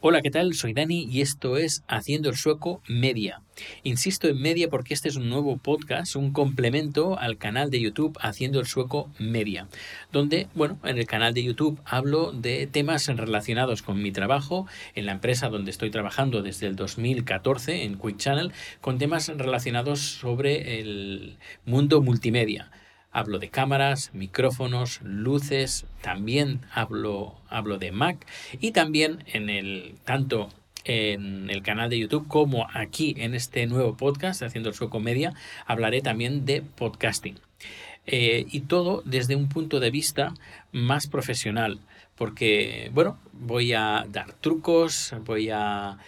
Hola, ¿qué tal? Soy Dani y esto es Haciendo el Sueco Media. Insisto en media porque este es un nuevo podcast, un complemento al canal de YouTube Haciendo el Sueco Media, donde, bueno, en el canal de YouTube hablo de temas relacionados con mi trabajo en la empresa donde estoy trabajando desde el 2014 en Quick Channel, con temas relacionados sobre el mundo multimedia hablo de cámaras, micrófonos, luces, también hablo, hablo de Mac y también en el tanto en el canal de YouTube como aquí en este nuevo podcast haciendo su comedia hablaré también de podcasting. Eh, y todo desde un punto de vista más profesional porque bueno voy a dar trucos voy a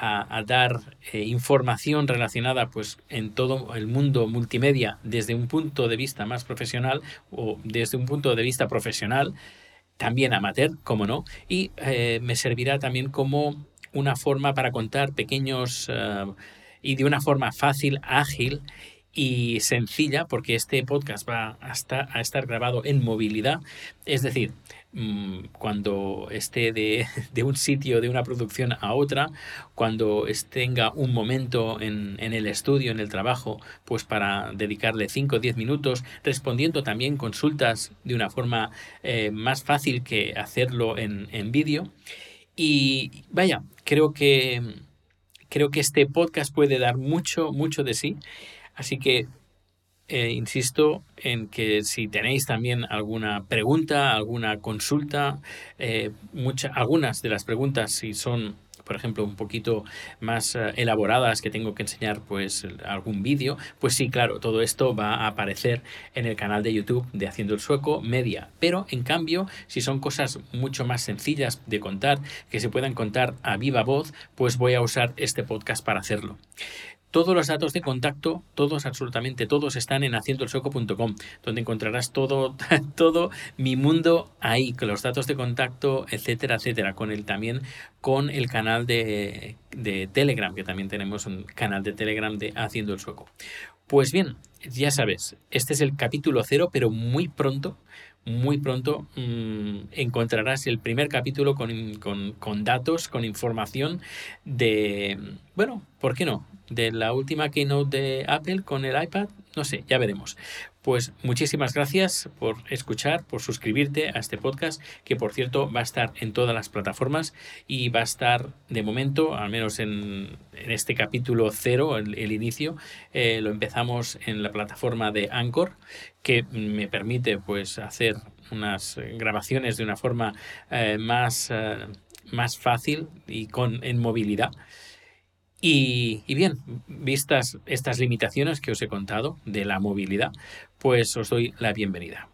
a, dar eh, información relacionada pues en todo el mundo multimedia desde un punto de vista más profesional o desde un punto de vista profesional también amateur como no y eh, me servirá también como una forma para contar pequeños eh, y de una forma fácil ágil y sencilla porque este podcast va hasta a estar grabado en movilidad es decir Mm, cuando esté de, de, un sitio, de una producción a otra, cuando tenga un momento en, en, el estudio, en el trabajo, pues para dedicarle 5 o 10 minutos, respondiendo también consultas de una forma eh, más fácil que hacerlo en, en vídeo. Y vaya, creo que, creo que este podcast puede dar mucho, mucho de sí. Así que eh, insisto en que si tenéis también alguna pregunta, alguna consulta, eh, algunas de las preguntas, si son por ejemplo, un poquito más eh, elaboradas que tengo que enseñar pues algún vídeo, pues sí, claro, todo esto va a aparecer en el canal de YouTube de Haciendo el Sueco Media. Pero en cambio, si son cosas mucho más sencillas de contar, que se puedan contar a viva voz, pues voy a usar este podcast para hacerlo. Todos los datos de contacto, todos, absolutamente todos, están en haciendoelsoco.com, donde encontrarás todo, todo mi mundo ahí, con los datos de contacto, etcétera, etcétera, con el también con el canal de, de Telegram, que también tenemos un canal de Telegram de Haciendo el Sueco. Pues bien, ya sabes, este es el capítulo cero, pero muy pronto muy pronto mm, encontrarás el primer capítulo con, datos, con información de, bueno, ¿por qué no? De la última keynote de Apple con el iPad, no sé, ya veremos. Pues muchísimas gracias por escuchar, por suscribirte a este podcast, que por cierto va a estar en todas las plataformas y va a estar de momento, al menos en, en este capítulo cero, el, inicio, eh, lo empezamos en la plataforma de Anchor, que me permite pues hacer unas grabaciones de una forma eh, más, eh, más fácil y con en movilidad. Y, bien, vistas estas limitaciones que os he contado de la movilidad, pues os doy la bienvenida.